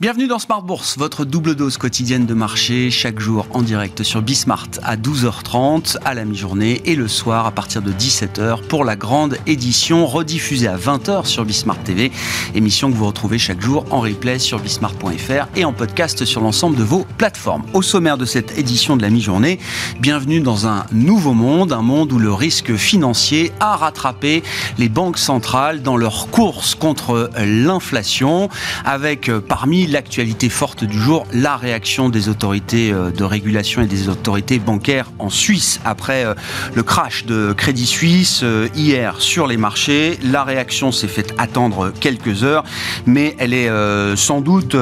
Bienvenue dans Smart Bourse, votre double dose quotidienne de marché, chaque jour en direct sur Bismart à 12h30, à la mi-journée et le soir à partir de 17h pour la grande édition rediffusée à 20h sur Bismart TV. Émission que vous retrouvez chaque jour en replay sur bismart.fr et en podcast sur l'ensemble de vos plateformes. Au sommaire de cette édition de la mi-journée, bienvenue dans un nouveau monde, un monde où le risque financier a rattrapé les banques centrales dans leur course contre l'inflation, avec euh, parmi l'actualité forte du jour, la réaction des autorités euh, de régulation et des autorités bancaires en Suisse après euh, le crash de Crédit Suisse euh, hier sur les marchés. La réaction s'est faite attendre quelques heures, mais elle est sans doute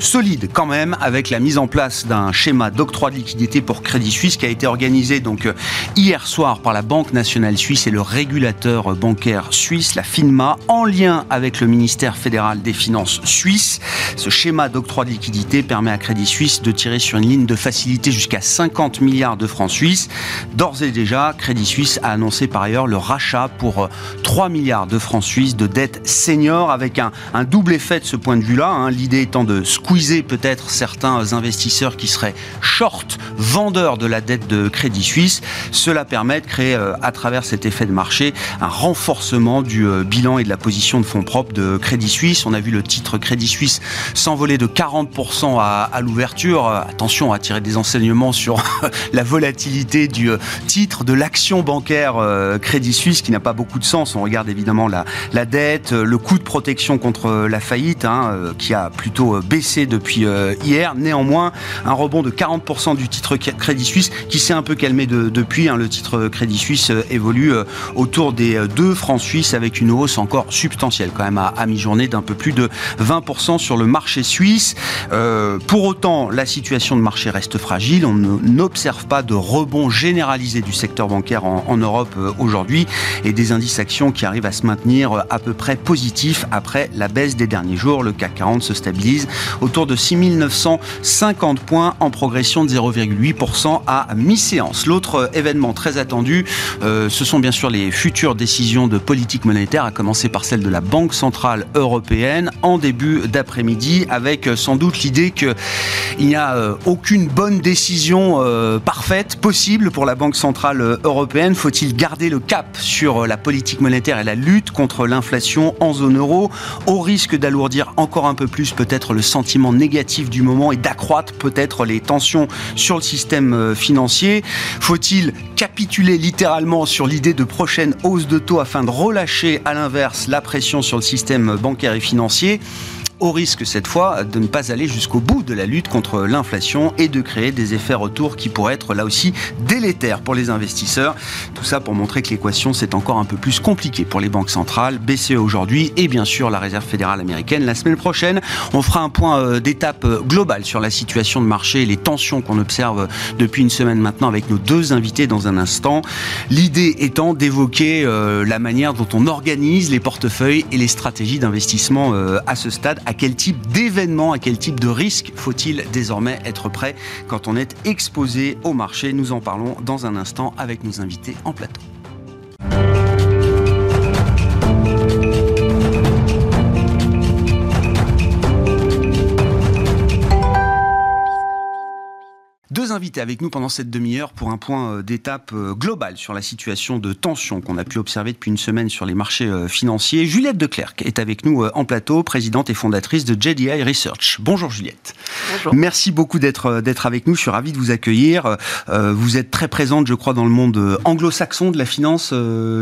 solide quand même avec la mise en place d'un schéma d'octroi de liquidité pour Crédit Suisse qui a été organisé donc hier soir par la Banque nationale suisse et le régulateur bancaire suisse, la FINMA, en lien avec le ministère fédéral des Finances suisse. Ce schéma d'octroi de liquidité permet à Crédit Suisse de tirer sur une ligne de facilité jusqu'à 50 milliards de francs suisses. D'ores et déjà, Crédit Suisse a annoncé par ailleurs le rachat pour 3 euh, milliards de francs suisses de dettes seniors avec un, double effet de ce point de vue-là. Hein. L'idée étant de squeezer peut-être certains investisseurs qui seraient short, vendeurs de la dette de Crédit Suisse. Cela permet de créer euh, à travers cet effet de marché un renforcement du euh, bilan et de la position de fonds propres de Crédit Suisse. On a vu le titre Crédit Suisse s'envoler de 40% à, l'ouverture. Attention à tirer des enseignements sur la volatilité du euh, titre de l'action bancaire euh, Crédit Suisse qui n'a pas beaucoup de sens. On regarde évidemment la, la dette, le coût de protection contre la faillite hein, euh, qui a plutôt baissé depuis hier. Néanmoins, un rebond de 40% du titre Crédit Suisse qui s'est un peu calmé depuis. Hein. Le titre Crédit Suisse évolue autour des 2 francs suisses avec une hausse encore substantielle quand même à mi-journée d'un peu plus de 20% sur le marché suisse. Euh, pour autant, la situation de marché reste fragile. On n'observe pas de rebond généralisé du secteur bancaire en, Europe euh, aujourd'hui et des indices actions qui arrivent à se maintenir euh, à peu près positifs après la baisse des derniers jours. Le CAC 40 se stabilise autour de 6950 points en progression de 0,8% à mi-séance. L'autre événement très attendu, ce sont bien sûr les futures décisions de politique monétaire, à commencer par celle de la Banque centrale européenne en début d'après-midi avec euh, sans doute l'idée qu'il n'y a euh, aucune bonne décision euh, parfaite possible pour la Banque Centrale Européenne. Faut-il garder le cap sur la politique monétaire et la lutte contre l'inflation en zone euro, au risque d'alourdir encore un peu plus peut-être le sentiment négatif du moment et d'accroître peut-être les tensions sur le système financier? Faut-il capituler littéralement sur l'idée de prochaine hausse de taux afin de relâcher à l'inverse la pression sur le système bancaire et financier? Au risque cette fois de ne pas aller jusqu'au bout de la lutte contre l'inflation et de créer des effets retours qui pourraient être là aussi délétères pour les investisseurs. Tout ça pour montrer que l'équation c'est encore un peu plus compliqué pour les banques centrales, BCE aujourd'hui et bien sûr la Réserve fédérale américaine. La semaine prochaine, on fera un point euh, d'étape euh, global sur la situation de marché et les tensions qu'on observe euh, depuis une semaine maintenant avec nos deux invités dans un instant. L'idée étant d'évoquer la manière dont on organise les portefeuilles et les stratégies d'investissement à ce stade à quel type d'événement, à quel type de risque faut-il désormais être prêt quand on est exposé au marché? Nous en parlons dans un instant avec nos invités en plateau. Deux invités avec nous pendant cette demi-heure pour un point euh, d'étape euh, global sur la situation de tension qu'on a pu observer depuis une semaine sur les marchés euh, financiers. Juliette Declercq est avec nous en plateau, présidente et fondatrice de JDI Research. Bonjour Juliette. Bonjour. Merci beaucoup d'être d'être avec nous. Je suis ravi de vous accueillir. Vous êtes très présente, je crois, dans le monde anglo-saxon de la finance,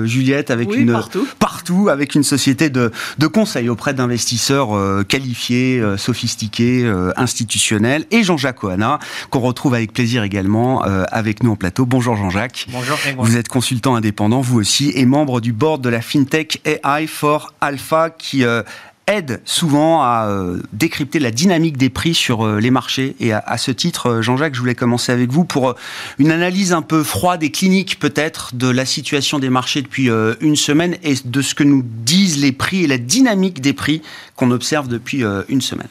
Juliette, avec une partout. partout, avec une société de, de conseil auprès d'investisseurs qualifiés, sophistiqués, institutionnels, et Jean-Jacques Ohana, qu'on retrouve avec plaisir également euh, avec nous en plateau. Bonjour Jean-Jacques. Bonjour Vous êtes consultant indépendant, vous aussi, et membre du board de la FinTech AI for Alpha qui euh, aide souvent à euh, décrypter la dynamique des prix sur les marchés. Et à, ce titre, Jean-Jacques, je voulais commencer avec vous pour une analyse un peu froide et clinique peut-être de la situation des marchés depuis une semaine et de ce que nous disent les prix et la dynamique des prix qu'on observe depuis une semaine.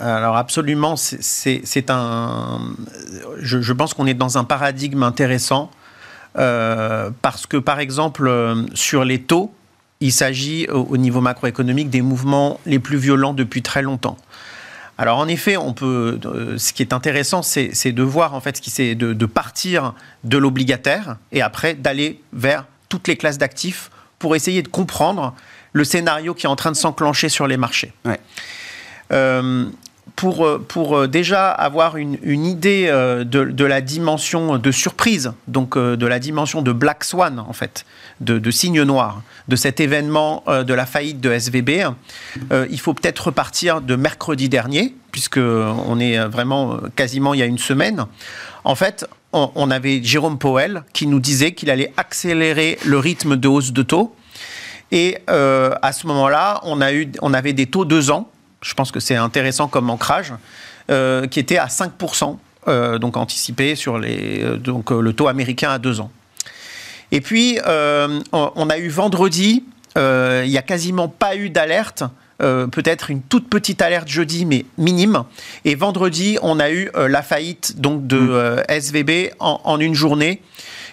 Alors absolument, c'est un. Je, pense qu'on est dans un paradigme intéressant euh, parce que par exemple euh, sur les taux, il s'agit au, niveau macroéconomique des mouvements les plus violents depuis très longtemps. Alors en effet, on peut. Euh, ce qui est intéressant, c'est de voir en fait ce qui c'est de, de, partir de l'obligataire et après d'aller vers toutes les classes d'actifs pour essayer de comprendre le scénario qui est en train de s'enclencher sur les marchés. Ouais. Euh, pour, euh, pour euh, déjà avoir une, une idée de, de, la dimension de surprise, donc de la dimension de Black Swan, en fait, de, de signe noir, de cet événement de la faillite de SVB, il faut peut-être repartir de mercredi dernier, puisque on est vraiment quasiment il y a une semaine. En fait, on, avait Jérôme Powell qui nous disait qu'il allait accélérer le rythme de hausse de taux. Et à ce moment-là, on, on avait des taux 2 ans je pense que c'est intéressant comme ancrage, euh, qui était à 5%, euh, donc anticipé sur les, euh, donc, le taux américain à deux ans. Et puis, on a eu vendredi, il n'y a quasiment pas eu d'alerte. peut-être une toute petite alerte jeudi, mais minime. Et vendredi, on a eu la faillite donc de mmh. SVB en, en, une journée.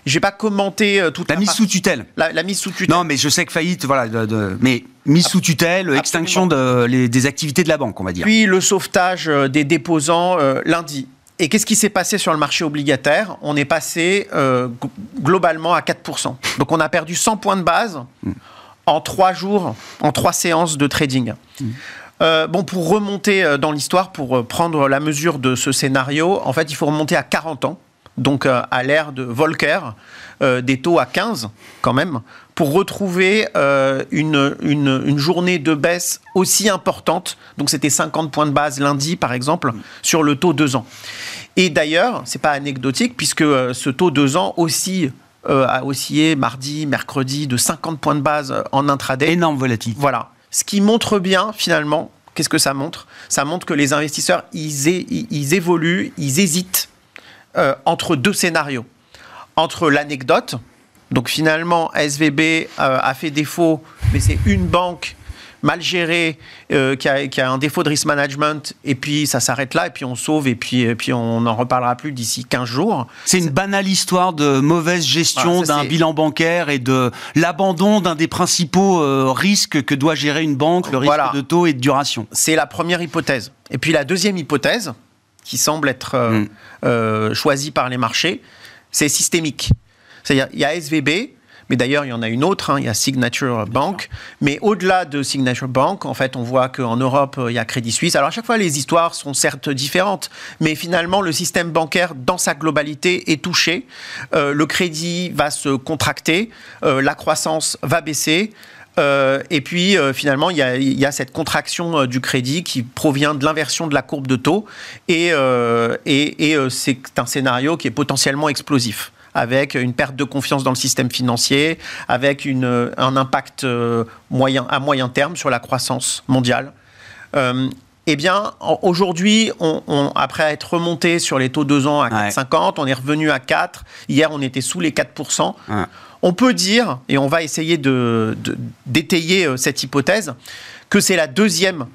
J'ai pas commenté euh, toute la, mise sous tutelle. La, mise sous tutelle. Non, mais je sais que faillite, voilà, mais mise sous tutelle, extinction des activités de la banque, on va dire. Puis le sauvetage euh, des déposants euh, lundi. Et qu'est-ce qui s'est passé sur le marché obligataire? On est passé globalement à 4%. Donc on a perdu 100 points de base hmm. en trois jours, en trois séances de trading. Hmm. bon, pour remonter dans l'histoire, pour prendre la mesure de ce scénario, en fait, il faut remonter à 40 ans donc euh, à l'ère de Volcker, euh, des taux à 15 quand même, pour retrouver euh, une, une, journée de baisse aussi importante. Donc c'était 50 points de base lundi, par exemple, sur le taux 2 ans. Et d'ailleurs, c'est pas anecdotique, puisque ce taux 2 ans aussi a oscillé mardi, mercredi de 50 points de base en intraday. Énorme volatilité. Voilà. Ce qui montre bien, finalement, qu'est-ce que ça montre? Ça montre que les investisseurs, ils, ils évoluent, ils hésitent euh, entre deux scénarios. Entre l'anecdote, donc finalement SVB euh, a fait défaut, mais c'est une banque mal gérée euh, qui, a, un défaut de risk management et puis ça s'arrête là et puis on sauve et puis, et puis on n'en reparlera plus d'ici 15 jours. C'est une banale histoire de mauvaise gestion d'un bilan bancaire et de l'abandon d'un des principaux risques que doit gérer une banque, le risque de taux et de duration. C'est la première hypothèse. Et puis la deuxième hypothèse, qui semble être euh, mm. euh, choisi par les marchés, c'est systémique. C'est-à-dire, il y a SVB, mais d'ailleurs, il y en a une autre, hein, il y a Signature Bank. Mais au-delà de Signature Bank, en fait, on voit qu'en Europe, il y a Crédit Suisse. Alors, à chaque fois, les histoires sont certes différentes, mais finalement, le système bancaire, dans sa globalité, est touché. Euh, le crédit va se contracter, la croissance va baisser. Euh, et puis euh, finalement, il y, a, cette contraction euh, du crédit qui provient de l'inversion de la courbe de taux. Et, et, c'est un scénario qui est potentiellement explosif avec une perte de confiance dans le système financier, avec une, un impact moyen, à moyen terme sur la croissance mondiale. Eh bien, aujourd'hui, on, après être remonté sur les taux 2 ans à 4,50, on est revenu à 4. Hier, on était sous les 4%. On peut dire, et on va essayer d'étayer de, euh, cette hypothèse, que c'est la deuxième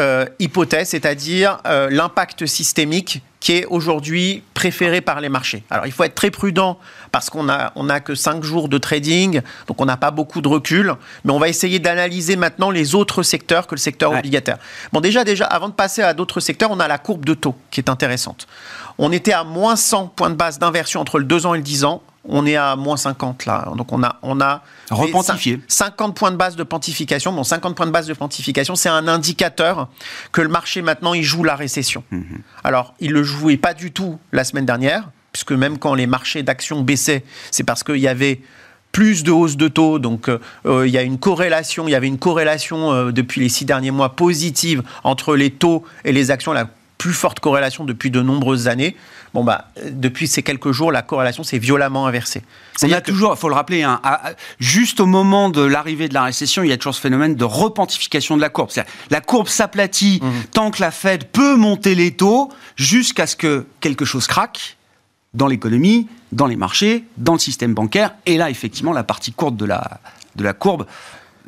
euh, hypothèse, c'est-à-dire euh, l'impact systémique qui est aujourd'hui préféré par les marchés. Alors il faut être très prudent parce qu'on n'a on a que 5 jours de trading, donc on n'a pas beaucoup de recul, mais on va essayer d'analyser maintenant les autres secteurs que le secteur obligataire. Bon déjà, déjà, avant de passer à d'autres secteurs, on a la courbe de taux qui est intéressante. On était à moins 100 points de base d'inversion entre le 2 ans et le 10 ans on est à moins 50 là. Donc on a, on a 50 points de base de pontification. Bon, 50 points de base de pontification, c'est un indicateur que le marché maintenant il joue la récession. Mhm. Alors il le jouait pas du tout la semaine dernière, puisque même quand les marchés d'actions baissaient, c'est parce qu'il y avait plus de hausse de taux, donc euh, euh, il y a une corrélation, il y avait une corrélation euh, depuis les six derniers mois positive entre les taux et les actions, la plus forte corrélation depuis de nombreuses années. Bon, bah, depuis ces quelques jours, la corrélation s'est violemment inversée. Il y a toujours, il faut le rappeler, hein, juste au moment de l'arrivée de la récession, il y a toujours ce phénomène de repentification de la courbe. La courbe s'aplatit mmh. tant que la Fed peut monter les taux jusqu'à ce que quelque chose craque dans l'économie, dans les marchés, dans le système bancaire. Et là, effectivement, la partie courte de la, de la courbe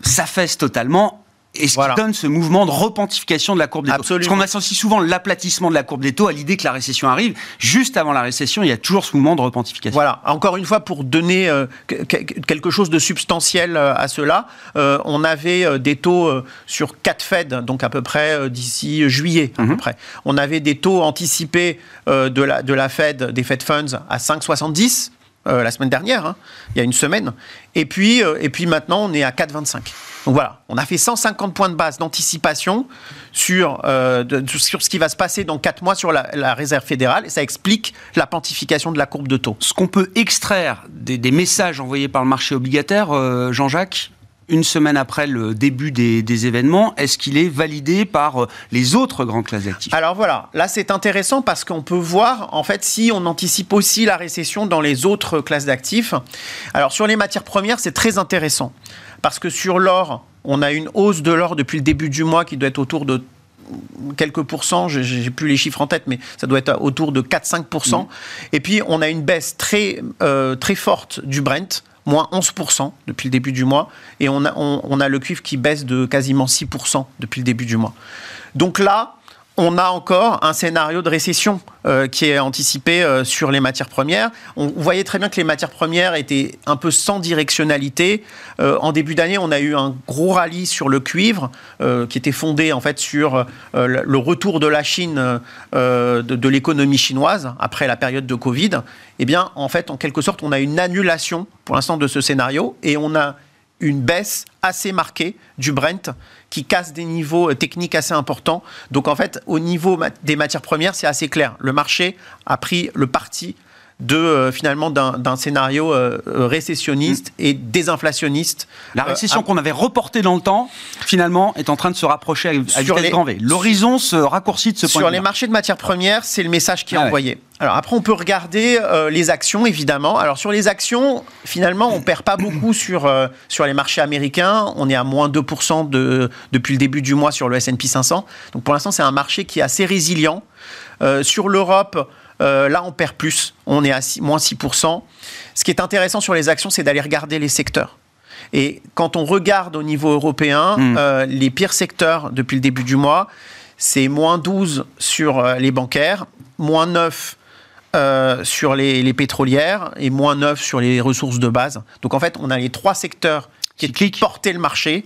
s'affaisse totalement et ce qui donne ce mouvement de repentification de la courbe des taux. Parce qu'on associe souvent l'aplatissement de la courbe des taux à l'idée que la récession arrive. Juste avant la récession, il y a toujours ce mouvement de repentification. Voilà, encore une fois, pour donner euh, quelque chose de substantiel euh, à cela, euh, on avait des taux sur 4 Fed, donc à peu près d'ici juillet, à peu mhm. près. On avait des taux anticipés de, la, de la Fed, des Fed Funds, à 5,70 la semaine dernière, hein, il y a une semaine. Et puis, et puis maintenant, on est à 4,25. Donc voilà, on a fait 150 points de base d'anticipation sur, euh, sur ce qui va se passer dans 4 mois sur la, réserve fédérale, et ça explique la pontification de la courbe de taux. Ce qu'on peut extraire des, messages envoyés par le marché obligataire, euh, Jean-Jacques, une semaine après le début des, événements, est-ce qu'il est validé par euh, les autres grandes classes d'actifs? Alors voilà, là c'est intéressant parce qu'on peut voir en fait si on anticipe aussi la récession dans les autres classes d'actifs. Alors sur les matières premières, c'est très intéressant parce que sur l'or, on a une hausse de l'or depuis le début du mois qui doit être autour de quelques pourcents, j'ai plus les chiffres en tête, mais ça doit être autour de 4-5%. Mmh. Et puis, on a une baisse très, euh, très forte du Brent, moins 11% depuis le début du mois, et on a, on a le cuivre qui baisse de quasiment 6% depuis le début du mois. Donc là, on a encore un scénario de récession euh, qui est anticipé euh, sur les matières premières. On, voyait très bien que les matières premières étaient un peu sans directionnalité. Euh, en début d'année, on a eu un gros rallye sur le cuivre qui était fondé en fait sur le retour de la Chine de, de l'économie chinoise après la période de Covid. Eh bien, en fait, en quelque sorte, on a une annulation pour l'instant de ce scénario et on a une baisse assez marquée du Brent qui casse des niveaux euh, techniques assez importants. Donc en fait, au niveau des matières premières, c'est assez clair. Le marché a pris le parti de euh, finalement d'un scénario euh, récessionniste mm. et désinflationniste. La récession qu'on avait reportée dans le temps, finalement, est en train de se rapprocher à, à vitesse grand V. L'horizon se raccourcit de ce point de vue. Sur les marchés de matières premières, c'est le message qui est ah envoyé. Alors après, on peut regarder euh, les actions, évidemment. Alors sur les actions, finalement, on perd pas beaucoup sur, euh, sur les marchés américains. On est à moins 2% de, depuis le début du mois sur le S&P 500. Donc pour l'instant, c'est un marché qui est assez résilient. Euh, sur l'Europe, là, on perd plus. On est à moins 6%. Ce qui est intéressant sur les actions, c'est d'aller regarder les secteurs. Et quand on regarde au niveau européen, hmm. les pires secteurs depuis le début du mois, c'est moins 12 sur les bancaires, moins 9 euh, sur les, pétrolières et moins 9 sur les ressources de base. Donc en fait, on a les trois secteurs qui portaient le marché.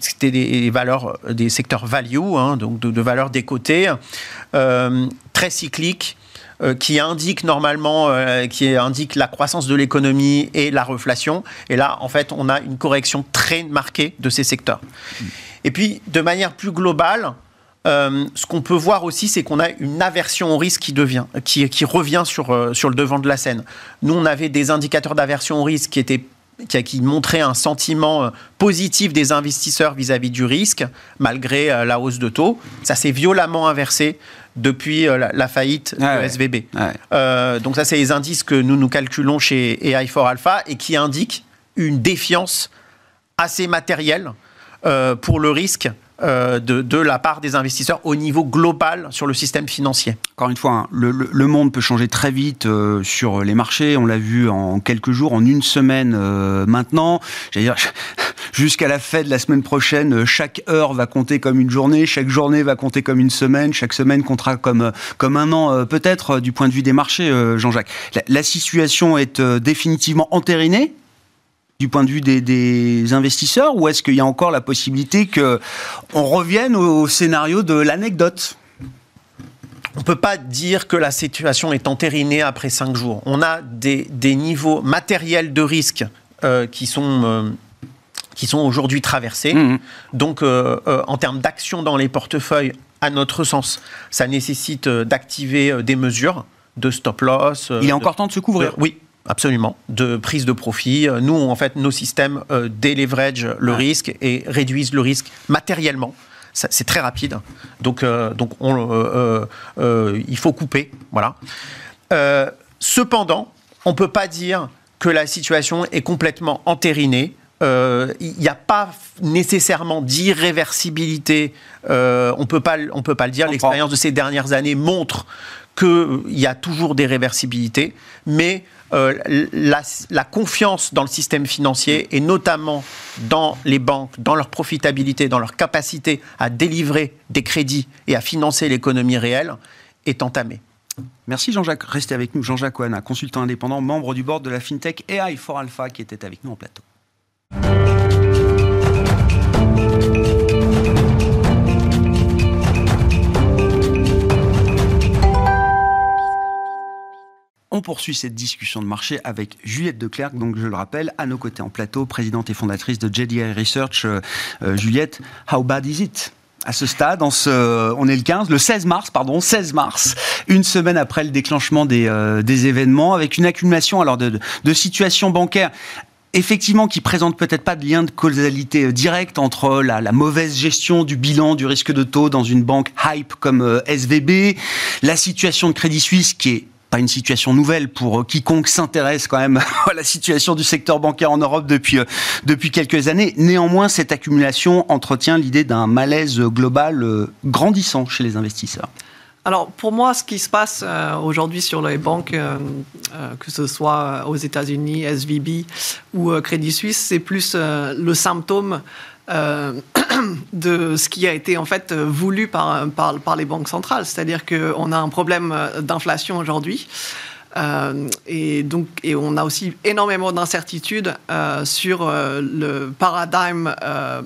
C'était des, valeurs, des secteurs value, hein, donc de, valeurs décotées, euh, très cycliques. Euh, qui indiquent normalement, qui indique la croissance de l'économie et la reflation. Et là, en fait, on a une correction très marquée de ces secteurs. Et puis, de manière plus globale, euh, ce qu'on peut voir aussi, c'est qu'on a une aversion au risque qui, devient, qui, revient sur, euh, sur le devant de la scène. Nous, on avait des indicateurs d'aversion au risque qui étaient qui, montraient un sentiment euh, positif des investisseurs vis-à-vis du risque, malgré la hausse de taux. Ça s'est violemment inversé depuis la, faillite de ah SVB. Ah donc ça, c'est les indices que nous nous calculons chez AI4 Alpha et qui indiquent une défiance assez matérielle pour le risque euh, de, la part des investisseurs au niveau global sur le système financier. Encore une fois, hein, le, monde peut changer très vite euh, sur les marchés. On l'a vu en quelques jours, en une semaine euh, maintenant. J'allais dire, jusqu'à la fête de la semaine prochaine, chaque heure va compter comme une journée, chaque journée va compter comme une semaine, chaque semaine comptera comme, comme un an peut-être du point de vue des marchés, Jean-Jacques. la situation est définitivement entérinée du point de vue des, investisseurs ou est-ce qu'il y a encore la possibilité que on revienne au scénario de l'anecdote? On ne peut pas dire que la situation est entérinée après cinq jours. On a des, niveaux matériels de risque euh, qui sont, euh, qui sont aujourd'hui traversés. Mmh. Donc, euh, en termes d'action dans les portefeuilles, à notre sens, ça nécessite d'activer des mesures de stop loss. Il est encore temps de se couvrir. oui, Absolument, de prise de profit. Nous, en fait, nos systèmes euh, déleverage le risque et réduisent le risque matériellement. C'est très rapide. Donc, euh, donc on, euh, il faut couper. Voilà. cependant, on ne peut pas dire que la situation est complètement entérinée. il n'y a pas nécessairement d'irréversibilité. on on peut pas le dire. L'expérience de ces dernières années montre qu'il y a toujours des réversibilités, mais euh, la, confiance dans le système financier et notamment dans les banques, dans leur profitabilité, dans leur capacité à délivrer des crédits et à financer l'économie réelle est entamée. Merci Jean-Jacques. Restez avec nous. Jean-Jacques Ouana, consultant indépendant, membre du board de la FinTech AI for Alpha, qui était avec nous en plateau. On poursuit cette discussion de marché avec Juliette Declercq, donc je le rappelle, à nos côtés en plateau, présidente et fondatrice de JDI Research. Euh, euh, Juliette, how bad is it? À ce stade, on est le 15, le 16 mars, pardon, 16 mars, une semaine après le déclenchement des, euh, événements, avec une accumulation alors de, situations bancaires effectivement qui présentent peut-être pas de lien de causalité directe entre la, la, mauvaise gestion du bilan du risque de taux dans une banque hype comme SVB, la situation de Crédit Suisse qui est une situation nouvelle pour euh, quiconque s'intéresse quand même à la situation du secteur bancaire en Europe depuis, euh, depuis quelques années. Néanmoins, cette accumulation entretient l'idée d'un malaise global euh, grandissant chez les investisseurs. Alors pour moi, ce qui se passe aujourd'hui sur les banques, que ce soit aux États-Unis, SVB ou Crédit Suisse, c'est plus le symptôme de ce qui a été en fait voulu par, par, par les banques centrales. C'est-à-dire qu'on a un problème d'inflation aujourd'hui. Euh, et donc, et on a aussi énormément d'incertitudes euh, sur euh, le paradigme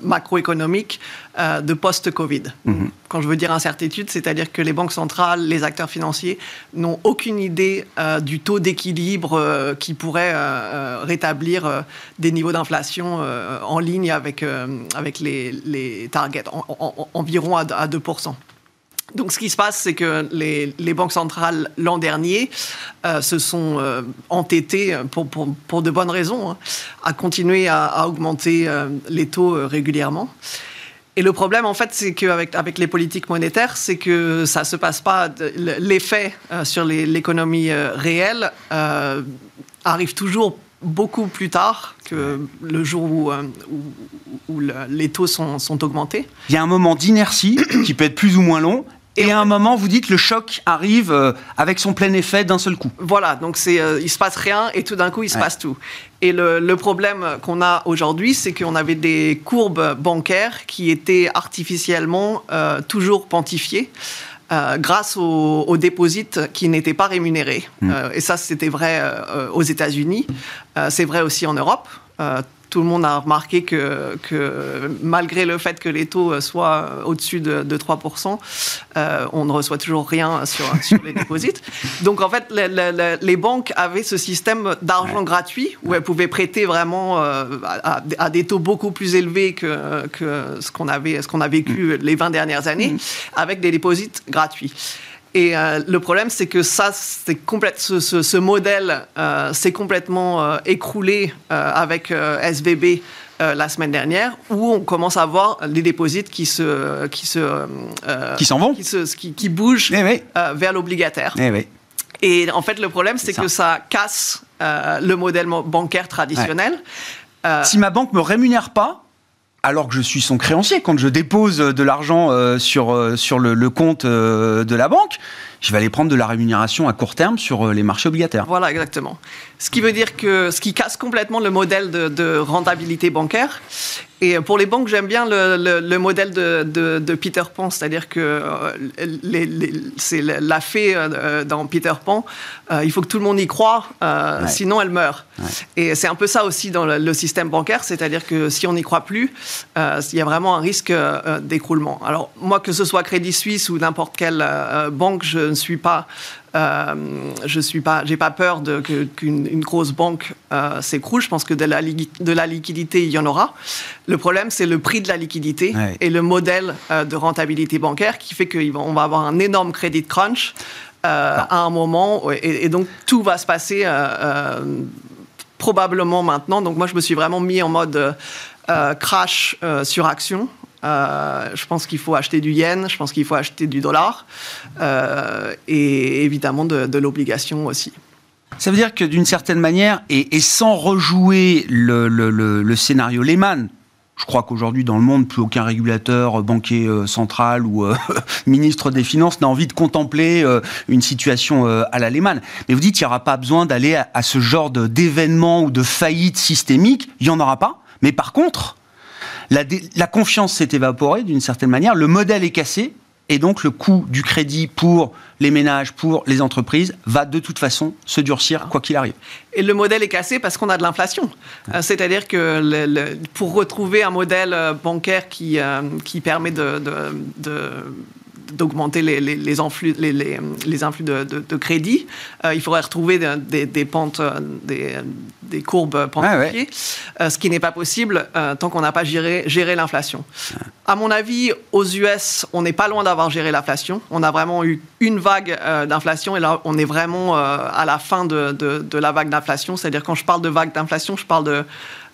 macroéconomique de post-Covid. Mhm. Quand je veux dire incertitude, c'est-à-dire que les banques centrales, les acteurs financiers n'ont aucune idée du taux d'équilibre qui pourrait rétablir des niveaux d'inflation en ligne avec, avec les, les targets, environ à, à 2%. Donc, ce qui se passe, c'est que les, banques centrales l'an dernier euh, se sont euh, entêtées, pour, pour, de bonnes raisons, hein, à continuer à, augmenter euh, les taux régulièrement. Et le problème, en fait, c'est qu'avec avec les politiques monétaires, c'est que ça ne se passe pas. L'effet sur l'économie réelle arrive toujours beaucoup plus tard que le jour où, les taux sont, augmentés. Il y a un moment d'inertie qui peut être plus ou moins long et, à un moment, vous dites le choc arrive euh, avec son plein effet d'un seul coup. Voilà, donc c'est euh, il se passe rien et tout d'un coup il se passe tout. Et le, problème qu'on a aujourd'hui, c'est qu'on avait des courbes bancaires qui étaient artificiellement euh, toujours pontifiées. grâce aux, aux déposites qui n'étaient pas rémunérés. Hmm. et ça, c'était vrai aux États-Unis. c'est vrai aussi en Europe tout le monde a remarqué que, malgré le fait que les taux soient au-dessus de, 3%, euh, on ne reçoit toujours rien sur, les dépôts. Donc en fait, les, banques avaient ce système d'argent gratuit où elles pouvaient prêter vraiment euh, à, des taux beaucoup plus élevés que, ce qu'on avait, ce qu'on a vécu mm. les 20 dernières années, mm. avec des dépôts gratuits. Et euh, le problème, c'est que ça, c'est ce, ce, modèle euh, s'est complètement euh, écroulé avec SVB la semaine dernière, où on commence à voir des déposits qui se qui se qui s'en vont, qui, se, qui, bougent eh vers l'obligataire. Eh Et en fait, le problème, c'est que ça. casse le modèle bancaire traditionnel. si ma banque me rémunère pas, alors que je suis son créancier, quand je dépose de l'argent euh, sur, euh, sur le, compte euh, de la banque, je vais aller prendre de la rémunération à court terme sur les marchés obligataires. Voilà, exactement. Ce qui veut dire que ce qui casse complètement le modèle de, rentabilité bancaire. Et pour les banques, j'aime bien le, modèle de, Peter Pan, c'est-à-dire que euh, c'est la fée euh, dans Peter Pan. Euh, il faut que tout le monde y croit, sinon elle meurt. Et c'est un peu ça aussi dans le, système bancaire, c'est-à-dire que si on n'y croit plus, il y a vraiment un risque d'écroulement. Alors moi, que ce soit Crédit Suisse ou n'importe quelle banque, je ne suis pas euh, je suis pas, j'ai pas peur qu'une grosse banque euh, s'écroule. Je pense que de la, de la liquidité, il y en aura. Le problème, c'est le prix de la liquidité et le modèle euh, de rentabilité bancaire qui fait qu'on va avoir un énorme crédit crunch ah. à un moment. Et, donc, tout va se passer probablement maintenant. Donc, moi, je me suis vraiment mis en mode crash sur action. Euh, je pense qu'il faut acheter du yen, je pense qu'il faut acheter du dollar euh, et évidemment de, l'obligation aussi. Ça veut dire que d'une certaine manière, et, sans rejouer le, scénario Lehman, je crois qu'aujourd'hui, dans le monde, plus aucun régulateur, banquier euh, central ou ministre des Finances n'a envie de contempler une situation à la Lehman. Mais vous dites qu'il n'y aura pas besoin d'aller à, ce genre d'événement ou de faillite systémique. Il n'y en aura pas. Mais par contre, la, la confiance s'est évaporée d'une certaine manière. Le modèle est cassé et donc le coût du crédit pour les ménages, pour les entreprises, va de toute façon se durcir quoi qu'il arrive. Et le modèle est cassé parce qu'on a de l'inflation. Euh, c'est-à-dire que pour retrouver un modèle euh, bancaire qui, euh, qui permet de d'augmenter les, les, les, influx, les, les influx de, de, crédit. Euh, il faudrait retrouver des, des pentes, euh, des, des courbes ah ce qui n'est pas possible tant qu'on n'a pas géré, géré l'inflation. À mon avis, aux US, on n'est pas loin d'avoir géré l'inflation. On a vraiment eu une vague d'inflation et là, on est vraiment à la fin de la vague d'inflation. C'est-à-dire, quand je parle de vague d'inflation, je parle de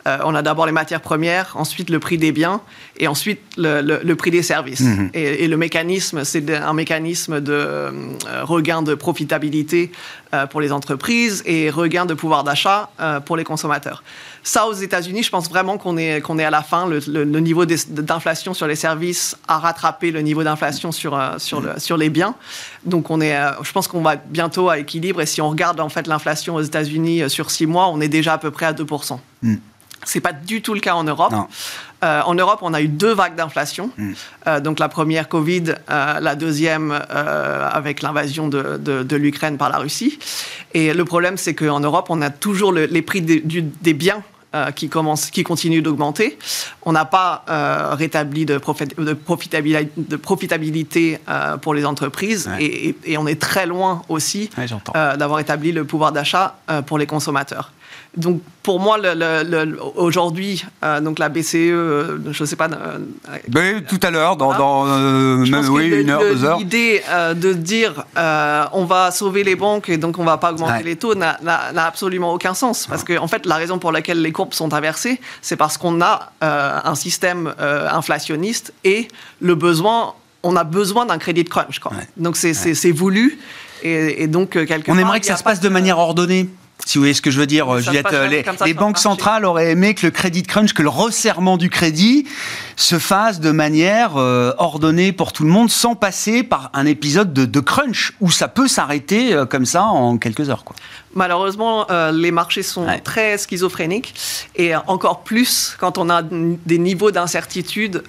euh, on a d'abord les matières premières, ensuite le prix des biens et ensuite le, prix des services. Mhm. Et, le mécanisme, c'est un mécanisme de euh, regain de profitabilité euh, pour les entreprises et regain de pouvoir d'achat pour les consommateurs. Ça, aux États-Unis, je pense vraiment qu'on est, qu'on est à la fin. Le, niveau d'inflation sur les services a rattrapé le niveau d'inflation sur, sur, sur les biens. Donc, on est, je pense qu'on va bientôt à équilibre. Et si on regarde en fait l'inflation aux États-Unis sur six mois, on est déjà à peu près à 2%. C'est pas du tout le cas en Europe. Euh, en Europe, on a eu deux vagues d'inflation. Hmm. Euh, donc la première Covid, euh, la deuxième avec l'invasion de, l'Ukraine par la Russie. Et le problème, c'est qu'en Europe, on a toujours les prix des biens qui, commencent, qui continuent d'augmenter. On n'a pas rétabli de, profitabilité, pour les entreprises et, on est très loin aussi d'avoir établi le pouvoir d'achat pour les consommateurs. Donc pour moi, aujourd'hui, euh, donc la BCE, euh, je ne sais pas. Euh, tout à l'heure, dans, oui, une heure, deux heures. L'idée de dire on va sauver les banques et donc on ne va pas augmenter les taux n'a absolument aucun sens. Parce qu'en en fait, la raison pour laquelle les courbes sont inversées, c'est parce qu'on a un système inflationniste et le besoin, on a besoin d'un crédit de crunch. Donc c'est voulu. Et, et donc, quelque on aimerait que ça se passe de manière ordonnée si vous voyez ce que je veux dire, Juliette. Les, banques centrales auraient aimé que le crédit crunch, que le resserrement du crédit se fasse de manière euh, ordonnée pour tout le monde, sans passer par un épisode de, crunch où ça peut s'arrêter euh, comme ça en quelques heures. Quoi. Malheureusement, euh, les marchés sont très schizophréniques et encore plus quand on a des niveaux d'incertitude.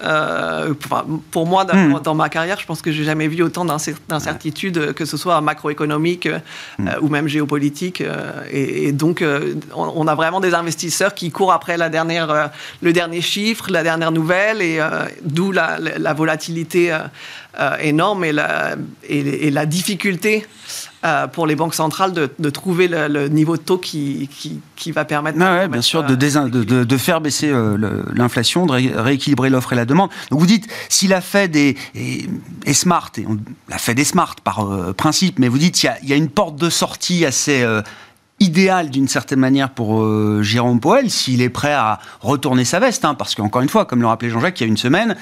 pour moi, hmm. dans, ma carrière, je pense que j'ai jamais vu autant d'incertitude, que ce soit macroéconomique hmm. ou même géopolitique. Et, et, donc, euh, on, a vraiment des investisseurs qui courent après la dernière, le dernier chiffre, la dernière nouvelle, et euh, d'où la, volatilité énorme et la, et, la difficulté pour les banques centrales de, trouver le, niveau de taux qui, qui, va permettre... Ah bien sûr, de, de, de, faire baisser l'inflation, de rééquilibrer l'offre et la demande. Donc vous dites, si la Fed est, est, smart, et la Fed est smart par principe, mais vous dites, il y, y, a une porte de sortie assez idéal d'une certaine manière pour euh, Jérôme Poel s'il est prêt à retourner sa veste, hein, parce qu'encore une fois, comme le rappelait Jean-Jacques il y a une semaine,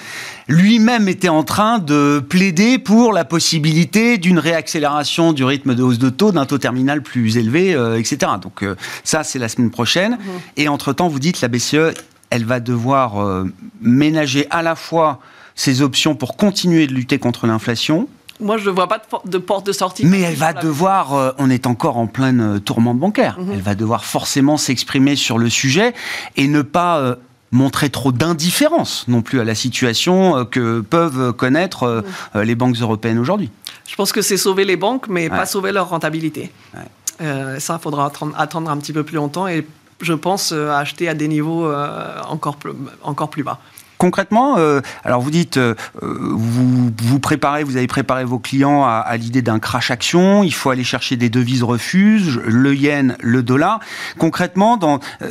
lui-même était en train de plaider pour la possibilité d'une réaccélération du rythme de hausse de taux, d'un taux terminal plus élevé, euh, etc. Donc euh, ça, c'est la semaine prochaine. Mmh. Et entre-temps, vous dites, la BCE, elle va devoir ménager à la fois ses options pour continuer de lutter contre l'inflation, moi, je ne vois pas de, porte de sortie. Mais elle va devoir, euh, on est encore en pleine euh, tourmente bancaire, mhm. elle va devoir forcément s'exprimer sur le sujet et ne pas euh, montrer trop d'indifférence non plus à la situation que peuvent connaître mhm. les banques européennes aujourd'hui. Je pense que c'est sauver les banques, mais pas sauver leur rentabilité. ça, il faudra attendre, un petit peu plus longtemps et je pense acheter à des niveaux encore, encore plus bas. Concrètement, euh, alors vous dites, euh, vous, vous préparez, vous avez préparé vos clients à, l'idée d'un crash action. Il faut aller chercher des devises refuges, le yen, le dollar. Concrètement, dans euh,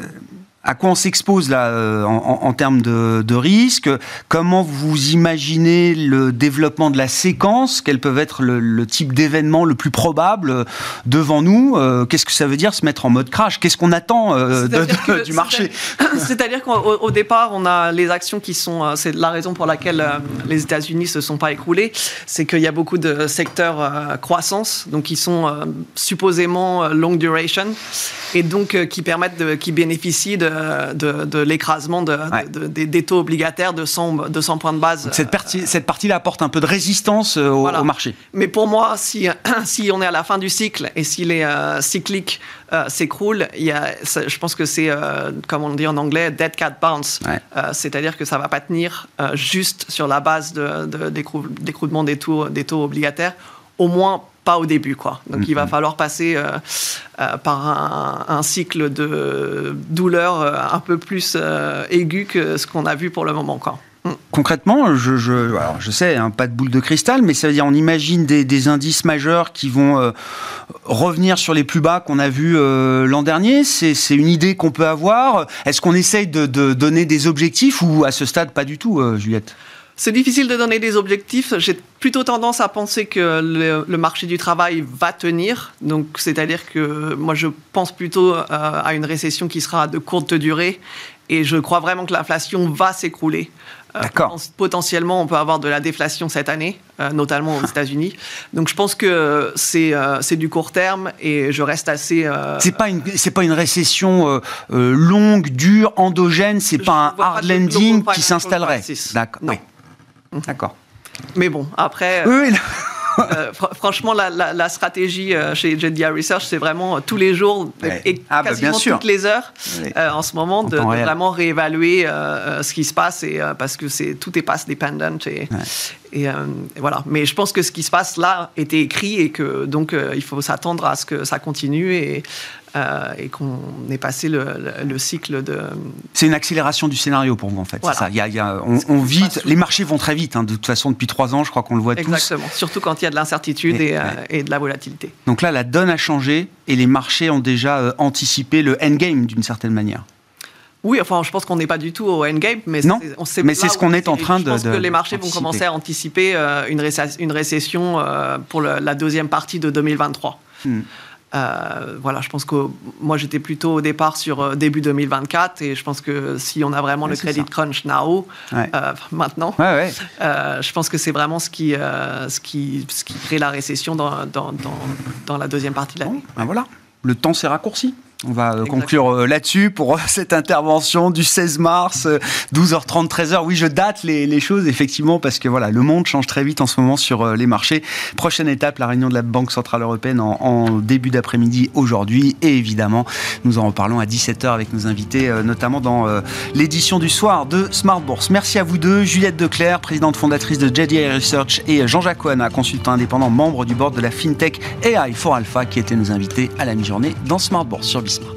à quoi on s'expose là euh, en, termes de, de risque Comment vous imaginez le développement de la séquence? Quel peut être le, type d'événement le plus probable euh, devant nous? Euh, Qu'est-ce que ça veut dire se mettre en mode crash? Qu'est-ce qu'on attend du marché? C'est-à-dire qu'au départ, on a les actions qui sont. C'est la raison pour laquelle les États-Unis se sont pas écroulés. C'est qu'il y a beaucoup de secteurs croissance, donc qui sont supposément long duration, et donc qui permettent, de, qui bénéficient de de, l'écrasement des, taux obligataires de 100, points de base. Cette partie-là cette partie apporte un peu de résistance euh, au, marché. Mais pour moi, si, si on est à la fin du cycle et si les euh, cycliques euh, s'écroulent, je pense que c'est, comme on dit en anglais, dead cat bounce. C'est-à-dire que ça ne va pas tenir juste sur la base d'écroulement des taux, des taux obligataires, au moins pas au début. Quoi. Donc il va falloir passer euh, euh, par un, cycle de douleur euh, un peu plus aigu que ce qu'on a vu pour le moment. Quoi. Mm. Concrètement, je, je, je sais, hein, pas de boule de cristal, mais ça veut dire on imagine des, indices majeurs qui vont revenir sur les plus bas qu'on a vus l'an dernier. C'est une idée qu'on peut avoir. Est-ce qu'on essaye de, de, donner des objectifs ou à ce stade pas du tout, Juliette? C'est difficile de donner des objectifs. J'ai plutôt tendance à penser que le, marché du travail va tenir. Donc, c'est-à-dire que moi, je pense plutôt euh, à une récession qui sera de courte durée. Et je crois vraiment que l'inflation va s'écrouler. Euh, D'accord. potentiellement, on peut avoir de la déflation cette année, euh, notamment aux États-Unis. Donc, je pense que c'est c'est du court terme et je reste assez. c'est pas une c'est pas une récession longue, dure, endogène. C'est pas un hard landing qui s'installerait. D'accord. Non. D'accord. Mais bon, après. Oui, euh, franchement, la, stratégie euh, chez JDI Research, c'est vraiment euh, tous les jours et ah, bah, quasiment toutes les heures en ce moment de, vraiment réévaluer ce qui se passe et, parce que c'est tout est pass dependent et, et, voilà. Mais je pense que ce qui se passe là était écrit et que donc il faut s'attendre à ce que ça continue et euh, et qu'on ait passé le, cycle de. C'est une accélération du scénario pour vous, en fait. Ça. Il y a, on, vite, les marchés vont très vite. Hein. de toute façon, depuis trois ans, je crois qu'on le voit tous. Exactement. Surtout quand il y a de l'incertitude et, et, euh, de la volatilité. Donc là, la donne a changé et les marchés ont déjà euh, anticipé le endgame d'une certaine manière. Oui, enfin, je pense qu'on n'est pas du tout au endgame, mais non, mais c'est ce qu'on est en train de. Je pense que les marchés vont commencer à anticiper une, récession pour la deuxième partie de 2023. Euh, voilà, je pense que moi j'étais plutôt au départ sur euh, début 2024 et je pense que si on a vraiment le credit crunch now, euh, maintenant, je pense que c'est vraiment ce qui, ce, qui, ce qui crée la récession dans, dans, dans, la deuxième partie de l'année. Ben voilà, le temps s'est raccourci. On va euh, conclure euh, là-dessus pour euh, cette intervention du 16 mars, 12h30, 13h. Oui, je date les, choses effectivement parce que voilà, le monde change très vite en ce moment sur les marchés. Prochaine étape, la réunion de la Banque Centrale Européenne en, début d'après-midi aujourd'hui. Et évidemment, nous en reparlons à 17h avec nos invités, notamment dans l'édition du soir de Smart Bourse. Merci à vous deux, Juliette Declerc, présidente fondatrice de JDI Research et Jean-Jacques Coana, consultant indépendant, membre du board de la FinTech AI for Alpha, qui étaient nos invités à la mi-journée dans Smart Bourse sur Abendmahl.